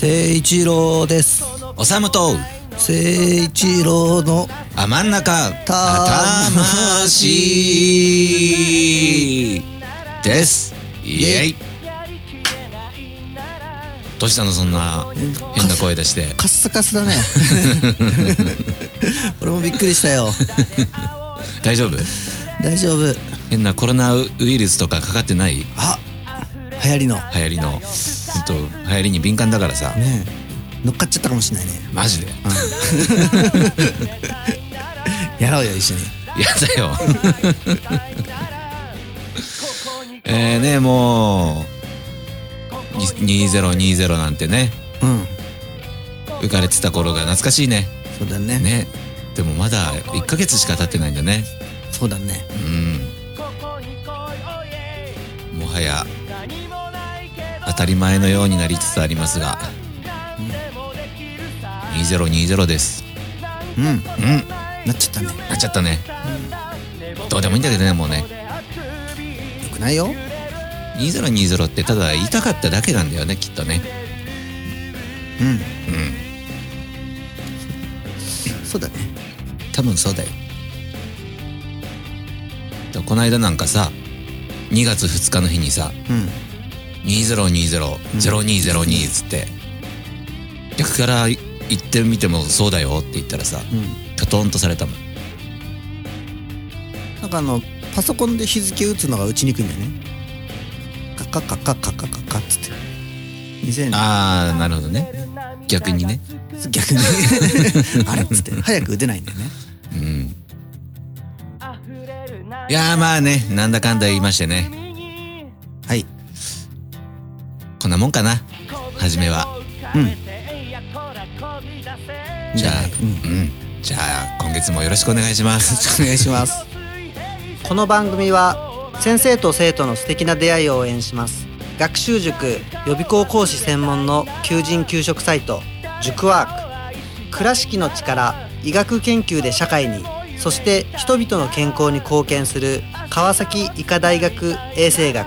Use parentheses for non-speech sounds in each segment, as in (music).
誠一郎です。おさむと誠一郎のあ真ん中。魂魂です。イエイ。どうしたのそんな変な声出して。カッサカスだね。(laughs) 俺もびっくりしたよ。大丈夫？大丈夫。変なコロナウイルスとかかかってない？あ流行りの。ね流行りのと流行りに敏感だからさ。え。乗っかっちゃったかもしれないね。マジで？(laughs) やろうよ一緒に。やだよ。(laughs) えーねもうに2020なんてね。うん。浮かれてた頃が懐かしいね。そうだね。ね。でもまだ1ヶ月しか経ってないんだね。そうだね。うん。もはや当たり前のようになりつつありますが、2020です。うんうん。なっちゃったね。なっちゃったね。どうでもいいんだけどねもうね。よくないよ。2020ってただ言いたかっただけなんだよねきっとね。うん。うん。そうだね。多分そうだよ。でこの間なんかさ2月2日の日にさうん2020-0202っつって。逆から言ってみてもそうだよって言ったらさうん。ピョトンとされたもん。なんかあのパソコンで日付打つのが打ちにくいんだよね。カッカッカッカッカッカッカッカッつって2000ああなるほどね逆にね逆にあれっつって早く打てないんだよねうんいやーまあねなんだかんだ言いましてねんなもんかな。初めは。うん。じゃあうん。うん。じゃあ今月もよろしくお願いします。(laughs) お願いします。この番組は先生と生徒の素敵な出会いを応援します。学習塾予備校講師専門の求人・給食サイト塾ワーク。倉敷の力医学研究で社会にそして人々の健康に貢献する川崎医科大学衛生学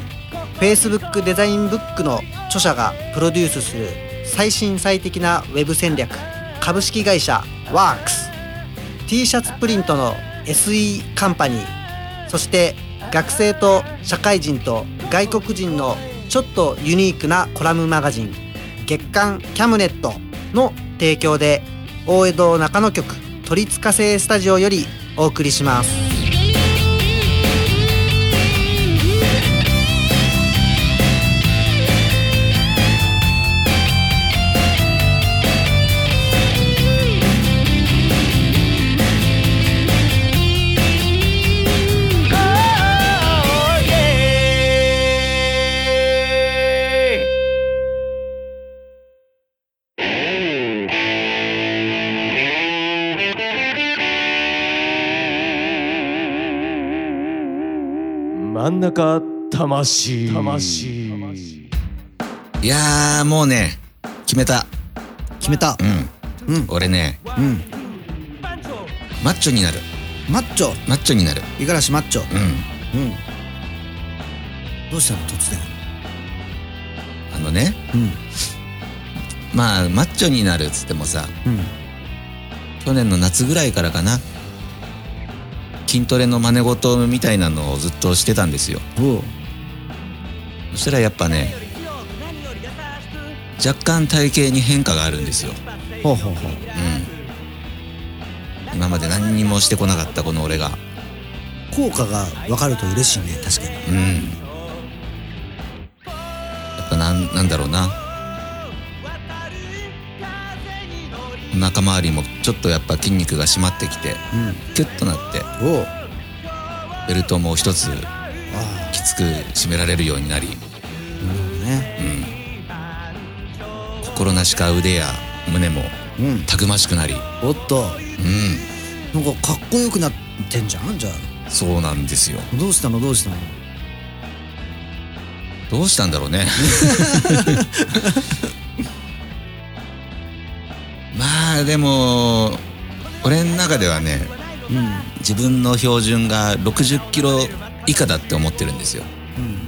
Facebook デザインブックの著者がプロデュースする最新最適なウェブ戦略株式会社ワークス。T シャツプリントの SE カンパニー。そして学生と社会人と外国人のちょっとユニークなコラムマガジン月刊キャムネットの提供で大江戸中野局鳥塚製スタジオよりお送りします。真ん中魂。魂。いやーもうね決めた。決めた。うん、うん。俺ねうん。マッチョになる。マッチョ。マッチョになる。五十嵐マッチョ。うん。うん。どうしたの？突然。あのねうん。まあマッチョになるっつってもさうん。去年の夏ぐらいからかな筋トレの真似事みたいなのをずっとしてたんですよ。そしたらやっぱね若干体型に変化があるんですよ。ほうほうほう。うん。今まで何にもしてこなかったこの俺が。効果が分かると嬉しいね確かに。うん。やっぱなんなんだろうなお腹周りもちょっとやっぱ筋肉が締まってきてキュッとなってベルトも一つあきつく締められるようになり、あなるほどね。うん、心なしか腕や胸もうん。たくましくなり、おっと。うん、なんかかっこよくなってんじゃん？じゃそうなんですよ。あどうしたの？どうしたの？どうしたんだろうね (laughs) まあでも俺の中ではねうん自分の標準が60キロ以下だって思ってるんですよ。うん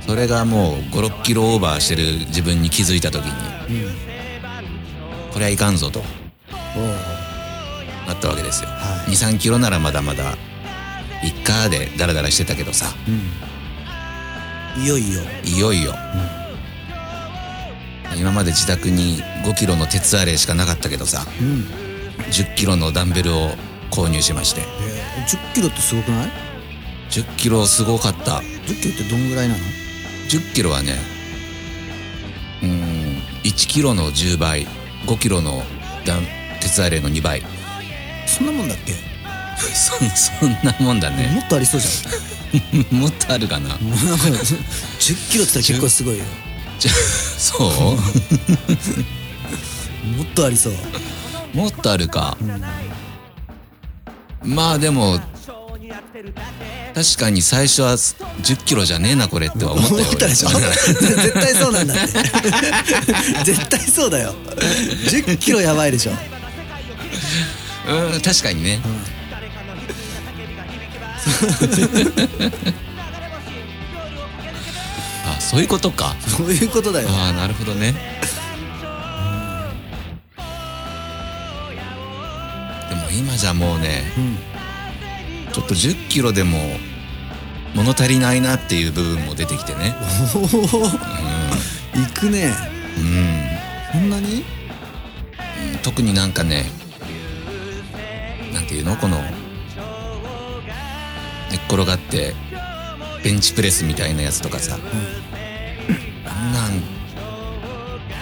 それがもう56キロオーバーしてる自分に気づいた時にうんこれはいかんぞと。なったわけですよ、は23キロならまだまだいっかでダラダラしてたけどさ。うん。いよいよ。いよいよ、今まで自宅に5キロの鉄アレイしかなかったけどさうん10キロのダンベルを購入しまして。えー10キロってすごくない？10キロすごかった。10キロってどんぐらいなの？10キロはねうーん1キロの10倍5キロのダン鉄アレイの2倍。そんなもんだっけ？(laughs) そそんなもんだね。もっとありそうじゃん。(laughs) もっとあるかな。もうなんか10キロって言ったら結構すごいよじゃ (laughs) そう？もっとありそう。もっとあるか、まあでも確かに最初は10キロじゃねえなこれっては思ったよ。思ったでしょ？(laughs) 絶対そうなんだ。っ (laughs) て絶対そうだよ。10キロやばいでしょ。うん確かにね、あそういうことか。そういうことだよああなるほどね。でも今じゃもうねうん。ちょっと10キロでも物足りないなっていう部分も出てきてね。おお行くね。うん。そんなに？特になんかねなんていうの？この寝っ転がってベンチプレスみたいなやつとかさ、あんなん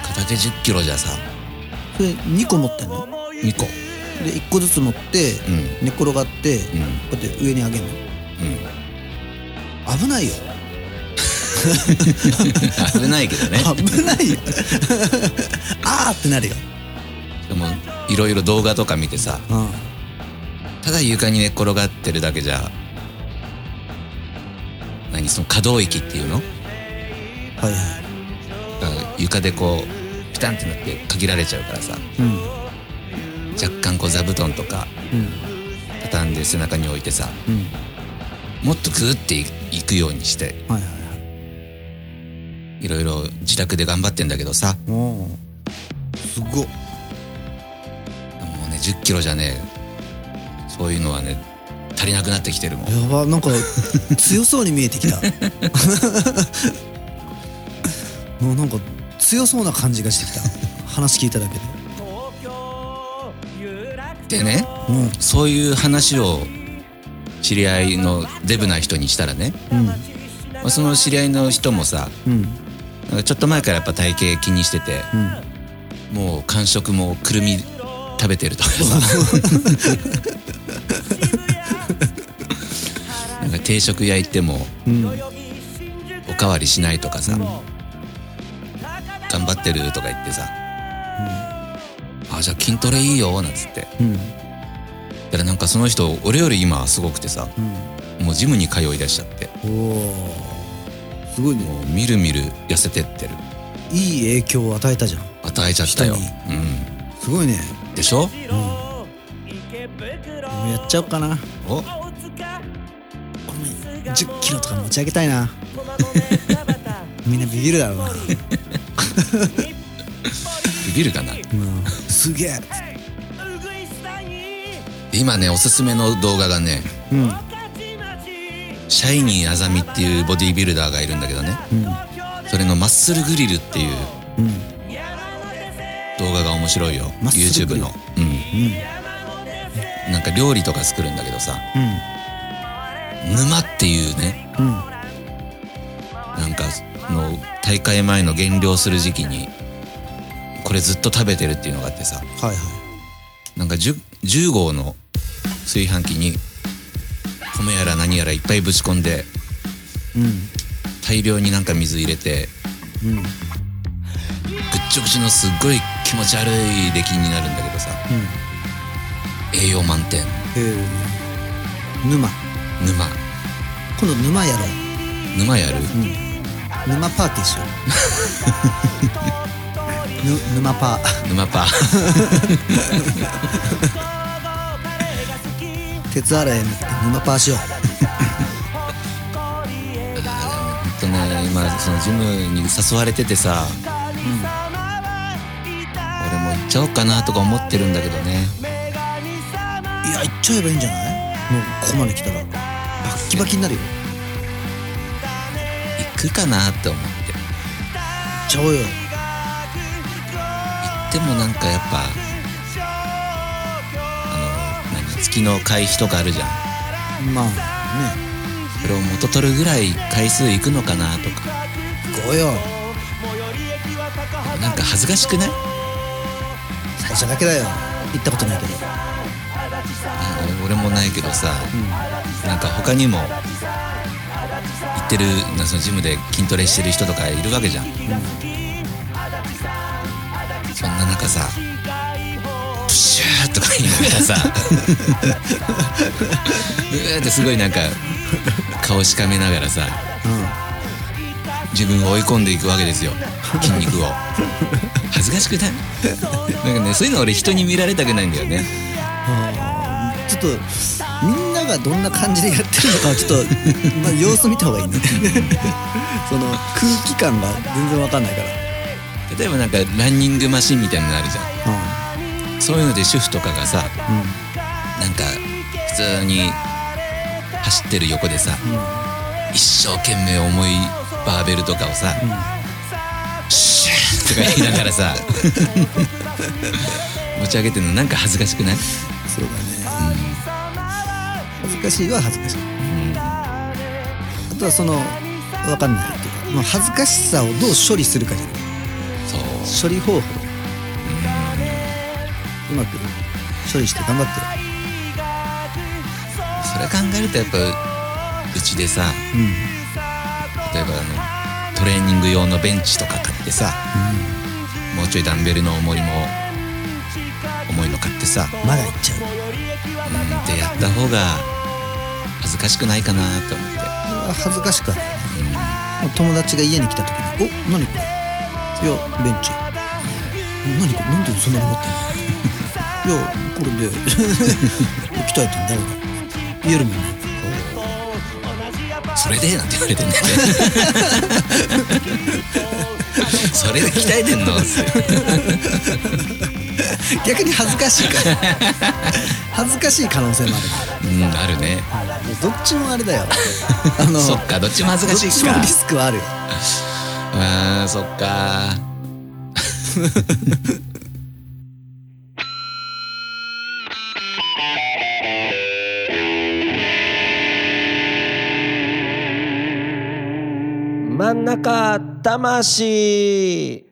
片手10キロじゃさ。それ2個持ってんの？2個。で1個ずつ持ってうん。寝っ転がってこうん。うやって上に上げるの。うん。危ないよ。危ないけどね。(laughs) 危ないよ。(laughs) あーってなるよ。でもいろいろ動画とか見てさ。うん。ただ床に寝っ転がってるだけじゃ何その可動域っていうの？はいはい。が床でこうピタンってなって限られちゃうからさ。うん若干こう座布団とかうん畳んで背中に置いてさうんもっとグーっていいくようにしてはいはいはい。いろいろ自宅で頑張ってんだけどさ。すごっ。もうね10キロじゃねそういうのはね足りなくなってきてるもん。やばなんか (laughs) 強そうに見えてきた。(laughs) もうなんか強そうな感じがしてきた。話聞いただけで。でねうん。そういう話を知り合いのデブな人にしたらね、うん。まあ、その知り合いの人もさうん。なんかちょっと前からやっぱ体型気にしててうん。もう間食もくるみ食べてるとかさ (laughs) 定食屋行ってもうんおかわりしないとかさ、頑張ってるとか言ってさ、あじゃあ筋トレいいよなんつって。うん。だからなんかその人俺より今すごくてさうん。もうジムに通い出しちゃって。すごいね。もうみるみる痩せてってる。いい影響を与えたじゃん。与えちゃったよ。うすごいね。んでしょ？もうやっちゃおうかな。お？ごめん10キロとか持ち上げたいな。みんなビビるだろうな、ビビるかな？うん、すげえ。今ねおすすめの動画がねうん。うんシャイニーあざみっていうボディービルダーがいるんだけどね。それのマッスルグリルっていううん動画が面白いよ。YouTube リル。の。うん。なんか料理とか作るんだけどさ沼っていうねうん。うんなんかの大会前の減量する時期にこれずっと食べてるっていうのがあってさはいはい。なんか 10, 10号の炊飯器に米やら何やらいっぱいぶち込んでうん。大量になんか水入れてうん。ぐっちょぐちょのすっごい気持ち悪い出来になるんだけどさ栄養満点。沼沼。今度沼やろう。沼やる？沼パーティーしよう。(laughs) ぬ沼パー。沼パ (laughs) 鉄洗い沼パーしよほんとね今そのジムに誘われててさ、俺も行っちゃおうかなとか思ってるんだけどね。ういや行っちゃえばいいんじゃない？もうここまで来たらバッキになるよ。行くかなって思って。ちゃおうよ。行ってもなんかやっぱあの何月の会費とかあるじゃん。まあね。それを元取るぐらい回数行くのかなとか。行こうよ。なんか恥ずかしくない？最初だけだよ。行ったことないけど。うん俺もないけどさ、なんか他にも行ってるなそのジムで筋トレしてる人とかいるわけじゃん、そんな中さプシューとか言いながらさうーってすごいなんか顔しかめながらさ自分を追い込んでいくわけですよ。筋肉を。恥ずかしくない？なんかねそういうの俺人に見られたくないんだよね。ちょっとがどんな感じでやってるのかはちょっと、(laughs) まあ、様子見た方がいいね。(laughs) その空気感が全然わかんないから。例えばなんかランニングマシンみたいなのあるじゃうん。そういうので主婦とかがさなんか普通に走ってる横でさ、一生懸命重いバーベルとかをさ、シューとか言いながらさ (laughs) 持ち上げてるのなんか恥ずかしくない？そうだね、恥ずかしいは恥ずかしい、あとはそのわかんないけど、まあ、恥ずかしさをどう処理するかじゃない。そう。処理方法。うまく処理して頑張ってそれ考えるとやっぱうちでさうん。例えばあのトレーニング用のベンチとか買ってさ、もうちょいダンベルの重りも重いの買ってさ、まだいっちゃう。うん、でやった方が恥ずかしくないかなって思って。恥ずかしくはない。友達が家に来た時に「お何これ?」いやベンチ。何これ？なんでそんなの持ってんの？いやこれで (laughs) 鍛えてんだよ。言えるもんね。それでなんて言われてんだよ。ねそれで鍛えてんの？逆に恥ずかしいから。恥ずかしい可能性もあうんあるね。るどっちもあれだよ。(laughs) あのそっかどっちも。恥ずかしいか。どっちもリスクはあるよ。あーそっか。(laughs) 真ん中魂「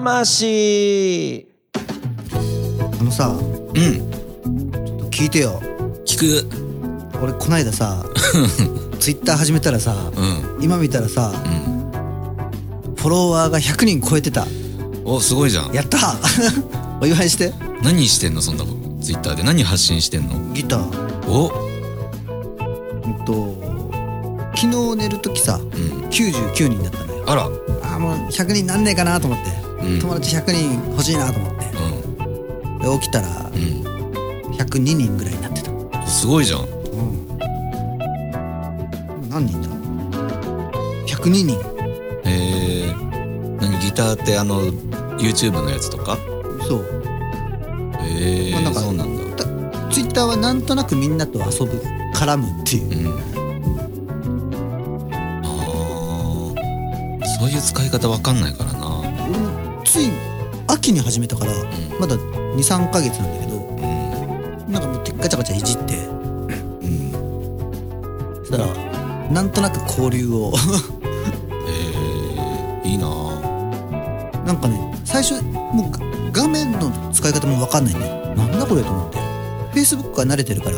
魂。あのさうん。聞いてよ。聞く。俺こないださ (laughs) ツイッター始めたらさうん。今見たらさうん。フォロワーが100人超えてた。おすごいじゃん。やった。(laughs) お祝いして。何してんのそんなツイッターで。何発信してんの？ギター。お。うんと昨日寝る時さうん。99人だったのよ。あら。あーもう100人なんねえかなと思って、うん友達100人欲しいなと思って。うで起きたらんうん。102人ぐらいになってた。すごいじゃん。何人だ102人。へえ何ギターってあの YouTube のやつとか？そう。へえまあなんかそうなんだ。ツイッターはなんとなくみんなと遊ぶ絡むっていう。うん。あー。そういう使い方わかんないからな秋に始めたからん。まだ23ヶ月なんだけどうん。なんかもうガチャガチャいじって。うん。そしたらなんとなく交流を。へえいいな。ぁなんかね最初もう画面の使い方も分かんないんだよなんだこれと思って。Facebook は慣れてるから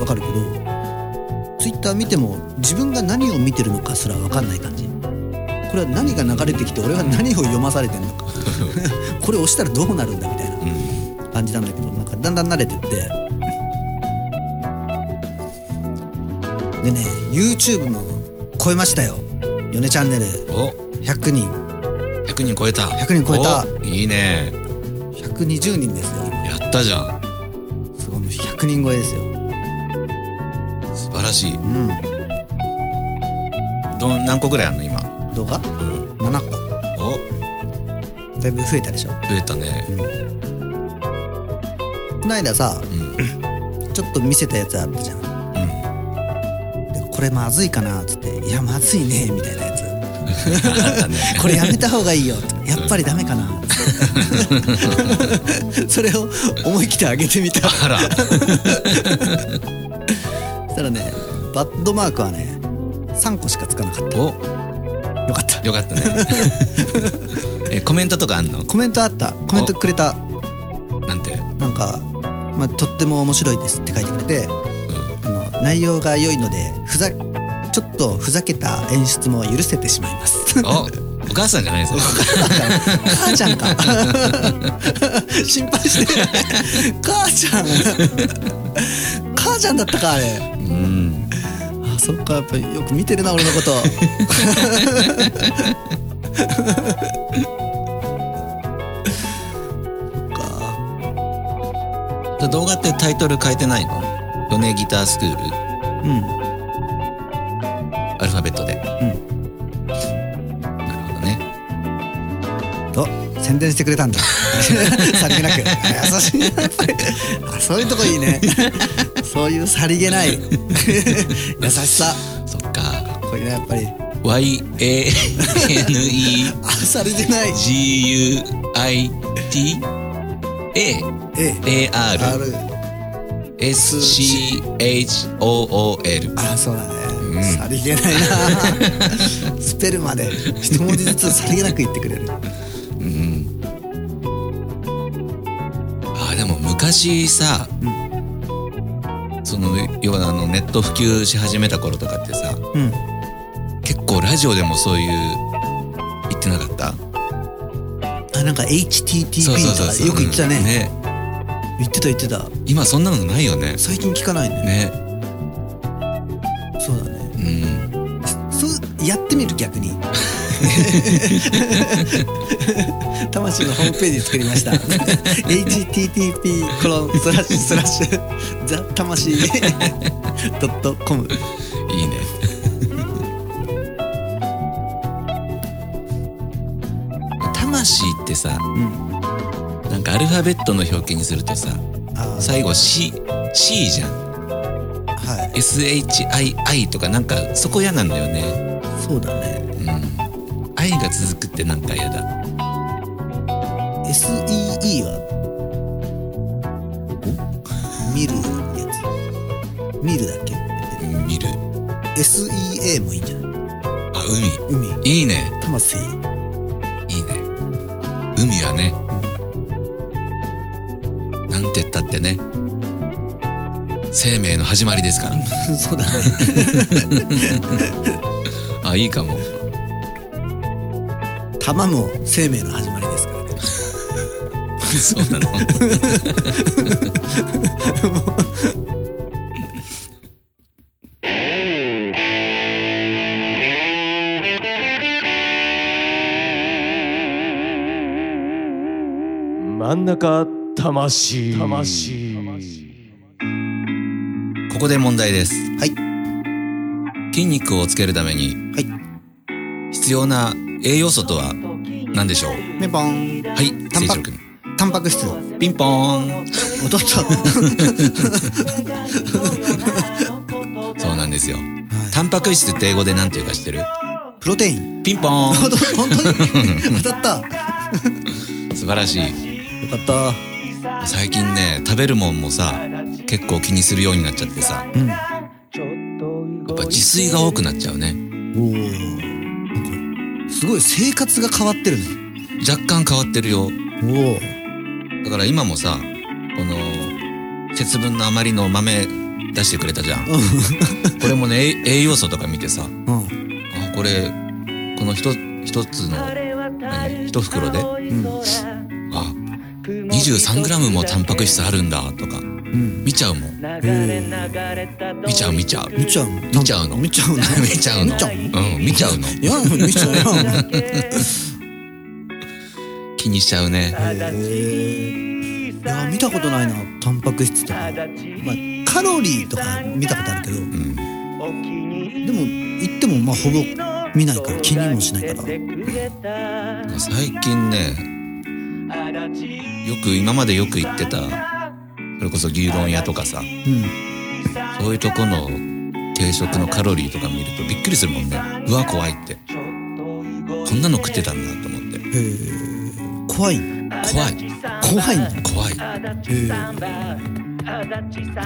分かるけど Twitter 見ても自分が何を見てるのかすら分かんない感じ。これは何が流れてきて俺は何を読まされてんのかこれ押したらどうなるんだみたいなうん。感じなんだけどなんかだんだん慣れてって。でね YouTube も超えましたよ。ヨネチャンネル。お。100人。100人超えた。100人超えた。おいいね。120人ですよ今。やったじゃん。すごい。もう100人超えですよ。素晴らしい。うん。どん何個ぐらいあんの今？動画？うん。7個。おだいぶ増えたでしょ？増えたね。この間さうん。ちょっと見せたやつあったじゃん。うん。でこれまずいかなっつって「いやまずいね」みたいなやつ。(laughs) これやめた方がいいよやっぱりダメかな。それを思い切ってあげてみた。そあら。したらねバッドマークはね3個しかつかなかった。お。よかった。よかったね (laughs) えコメントとかあんの？コメントあった。コメントくれた。なんて？なんか、まあ、とっても面白いですって書いてくれてあの内容が良いのでふざちょっとふざけた演出も許せてしまいます。おお母さんじゃないですか母ちゃんか。(laughs) 心配して。母ちゃん。母ちゃんだったかあれ。うん。あそっかやっぱりよく見てるな俺のこと (laughs) 動画ってタイトル変えてないの？ヨネギタースクール。うん。アルファベットで。うん。なるほどね。お宣伝してくれたんだ。(laughs) さりげなく。優しいそういうとこいいね。そういうさりげない。優しさ。そっか。これねやっぱり。あさりげない。A A AR R SCHOOL あそうだね、うん。さりげないな。(laughs) スペルまで。一文字ずつさりげなく言ってくれる。うんあでも昔さ、その要はあのネット普及し始めた頃とかってさうん。結構ラジオでもそういう言ってなかった？あなんか HTTP とかよく言ってたね,、ね言ってた言ってた。今そんなのないよね。最近聞かないね。ね。そうだね。うん。そうやってみる逆に。(laughs) 魂のホームページ作りました。(laughs) http コロンスラッシュスラッシュザ魂。ドットコム。いいね。(laughs) 魂ってさうんなんかアルファベットの表記にするとさ最後 C, C じゃん。はい。SHII とかなんかそこ嫌なんだよね。そうだね。うん。I が続くってなんか嫌だ。SEE は？見るやつ。見るだっけ？うん見る SEA もいいんじゃない？あ海。海。いいね。魂いいね。海はねなんて言ったってね。生命の始まりですから。(laughs) そうだね。(laughs) あいいかも。玉も生命の始まりですからね。そうなの。(laughs) 真ん中魂。魂。ここで問題です。はい。筋肉をつけるために。はい。必要な栄養素とは何でしょう？メンポン。はいタンパ聖くんタンパク質。ピンポーン。踊った。(laughs) そうなんですよ。はい。タンパク質って英語で何て言うか知ってる？プロテイン。ピンポーン。本 (laughs) 当本当に？(laughs) 当たった。よ素晴らしい。かった最近ね食べるもんもさ結構気にするようになっちゃってさ。うん。やっぱ自炊が多くなっちゃうね。おおなんかすごい生活が変わってるね。若干変わってるよ。おおだから今もさこの節分の余りの豆出してくれたじゃん。(laughs) これもね栄栄養素とか見てさうん。あこれこの一一つの何一袋で？うん。あ 23g もタンパク質あるんだとか。うん。見ちゃうもん。見ちゃう見ちゃう見ちゃう見ちゃう。の。見ちゃうの。見ちゃうの。(laughs) 見ちゃう。ん見ちゃうの。いや見ちゃうよ。(laughs) 気にしちゃうね。いや見たことないな。タンパク質とか、まあ、カロリーとか見たことあるけど。うん。でも言ってもまあほぼ見ないから気にもしないから。最近ねよく今までよく行ってたそれこそ牛丼屋とかさうん。そういうとこの定食のカロリーとか見るとびっくりするもんね。うわ怖いって。こんなの食ってたんだと思って。怖い？怖い。怖い。怖い。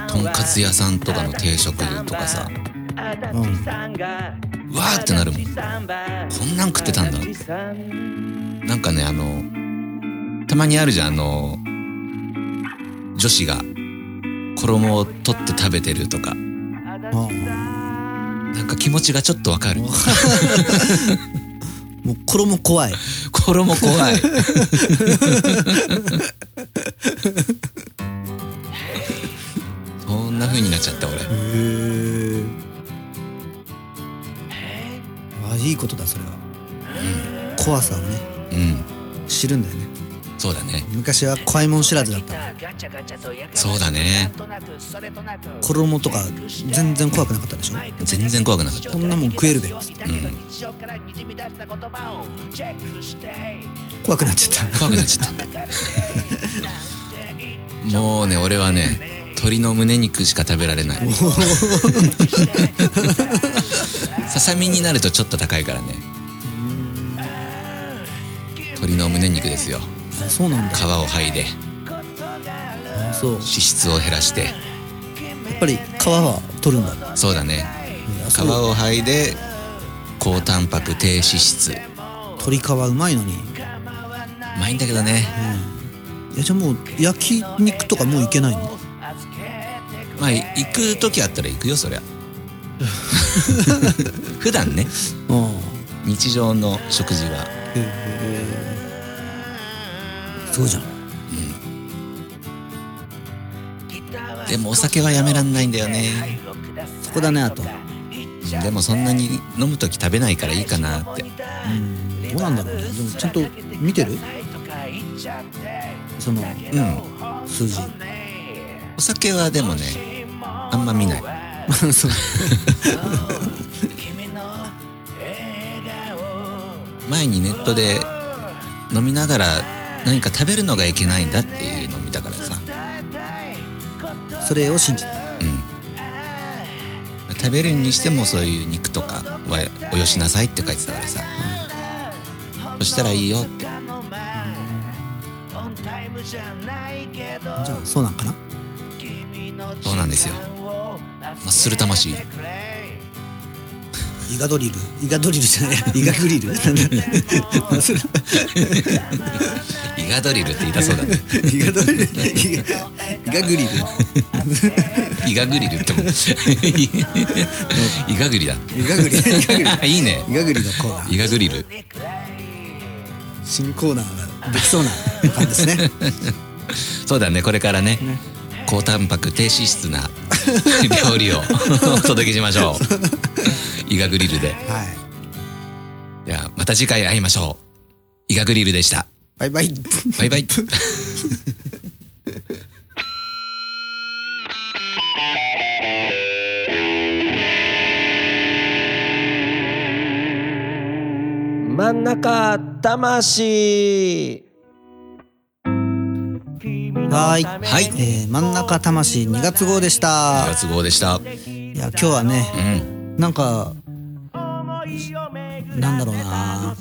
とんかつ屋さんとかの定食とかさ。うん。うわーってなるもん。こんなん食ってたんだなんかねあのたまにあるじゃんあの女子が衣を取って食べてるとか。あなんか気持ちがちょっとわかる。(laughs) もう衣怖い。衣怖い。そんな風になっちゃった俺。へえあいいことだそれは、怖さをね。うん。知るんだよねそうだね。昔は怖いもん知らずだった。そうだね。衣とか全然怖くなかったでしょ？全然怖くなかった。こんなもん食えるべうん。怖くなっちゃっ怖くなっちゃった。もうね俺はね鶏の胸肉しか食べられない。ささみになるとちょっと高いからね。鶏の胸肉ですよそうなんだ。皮を剥いで。あそう。や脂質を減らして。っぱり皮は取るんだ。そうだね。皮を剥いで高タンパク低脂質。う鶏皮うまいのに。まいんだけどね。いやじゃあもう焼肉とかもういけないの？まあい行く時あったら行くよそりゃ。(laughs) (laughs) 普段ね。あ日常の食事はそうじゃん。でもお酒はやめらんないんだよね。そこだねあと。うんでもそんなに飲む時食べないからいいかなって。うん。どうなんだろうね。でもちゃんと見てる？そのうん。数字。お酒はでもねあんま見ない。(laughs) そう。(laughs) 前にネットで飲みながら何か食べるのがいけないんだっていうのを見たからさ。それを信じてうん。食べるにしてもそういう肉とかはおよしなさいって書いてたからさ、そしたらいいよって。じゃあそうなんかな？そうなんですよ。マッスル魂イガドリル。イガドリルじゃない。イガグリル。イガドリルって言いたそうだね。イガドリル。イガイガグリル。イガグリルっても。イガグリだ。イガグリ。イガグリいいね。イガグリのコーナー。イガグリル。新コーナーができそうな感じですね。(laughs) そうだね。これからね高タンパク低脂質な (laughs) 料理を (laughs) お届けしましょう。イガグリルで。はい。ではまた次回会いましょう。イガグリルでした。バイバイ。バイバイ。(laughs) 真ん中魂はい。はい。えー、真ん中魂2月号でした。2月号でした。いや今日はねうん。なんかなんだろうな。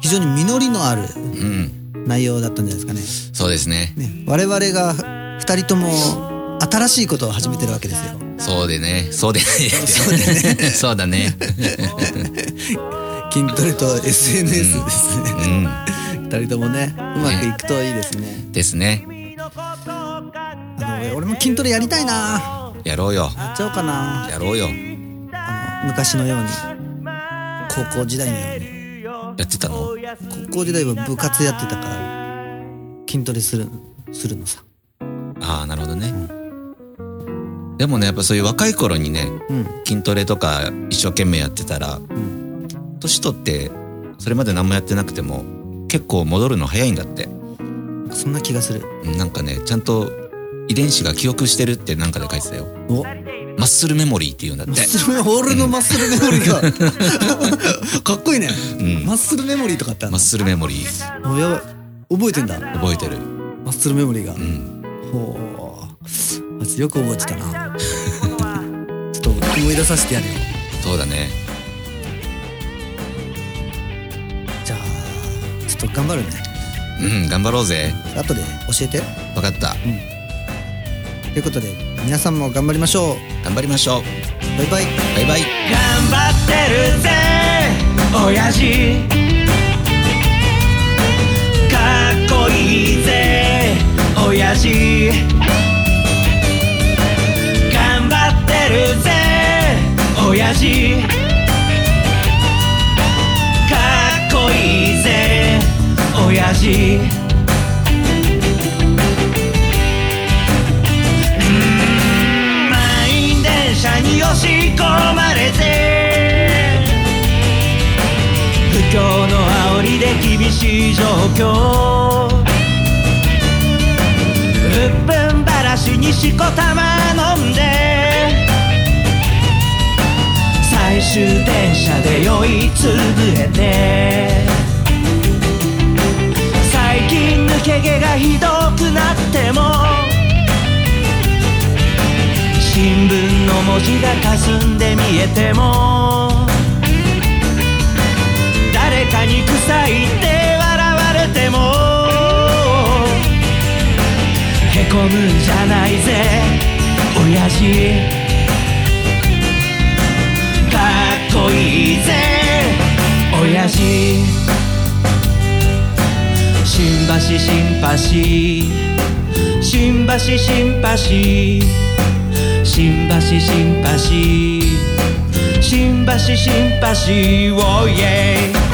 非常に実りのあるうん。内容だったんじゃないですかね。そうですね。ね我々が2人とも新しいことを始めてるわけですよ。そうでね。そうでね。そう (laughs) だね。(laughs) 筋トレと SNS ですね、うん2人ともねうまくいくといいですね。ですね。あの俺も筋トレやりたいな。やろうよ。やっちゃおうかな。やろうよ。あの昔のように高校時代のように。やってたの？高校時代は部活やってたから筋トレするするのさ。ああなるほどね。でもねやっぱそういう若い頃にねうん。筋トレとか一生懸命やってたらうん。年取ってそれまで何もやってなくても結構戻るの早いんだって。そんな気がする。うんなんかねちゃんと遺伝子が記憶してるってなんかで書いてたよ。お。マッスルメモリーっていうんだって。マッスルメ俺のマッスルメモリーが。(laughs) かっこいいね、うん。マッスルメモリーとかってあるのマッスルメモリー。おやばい。覚えてんだ。覚えてる。マッスルメモリーが、うん。ほう。よく覚えてたな。(laughs) ちょっと思い出させてやるよ。そうだねと頑張るね。うん頑張ろうぜ。後で教えて。分かった。ということで皆さんも頑張りましょう。頑張りましょう。バイバイ。バイバイ。頑張ってるぜ親父。かっこいいぜ親父。頑張ってるぜ親父親父満員電車に押し込まれて。不況の煽りで厳しい状況。うっぷんばらしにしこたま飲んで。最終電車で酔いつぶれて。け毛がひどくなっても新聞の文字が霞んで見えても誰かに臭いって笑われてもへこむんじゃないぜ親父。かっこいいぜ親父。新橋新橋。新橋新橋。新橋新橋。新橋新橋。おい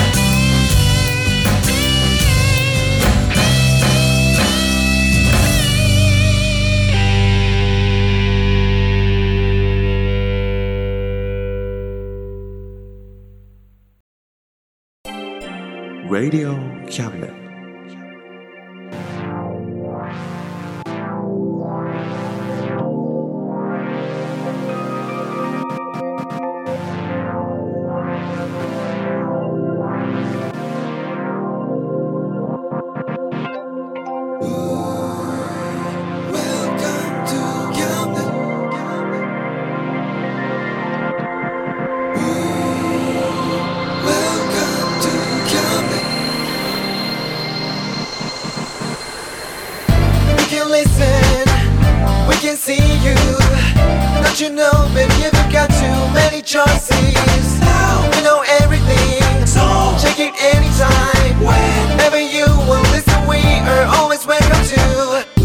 Radio Cabinet. can listen, we can see you. Don't you know, baby, you've got too many choices. Now we know everything, so check it anytime. Whenever you will listen, we are always welcome to.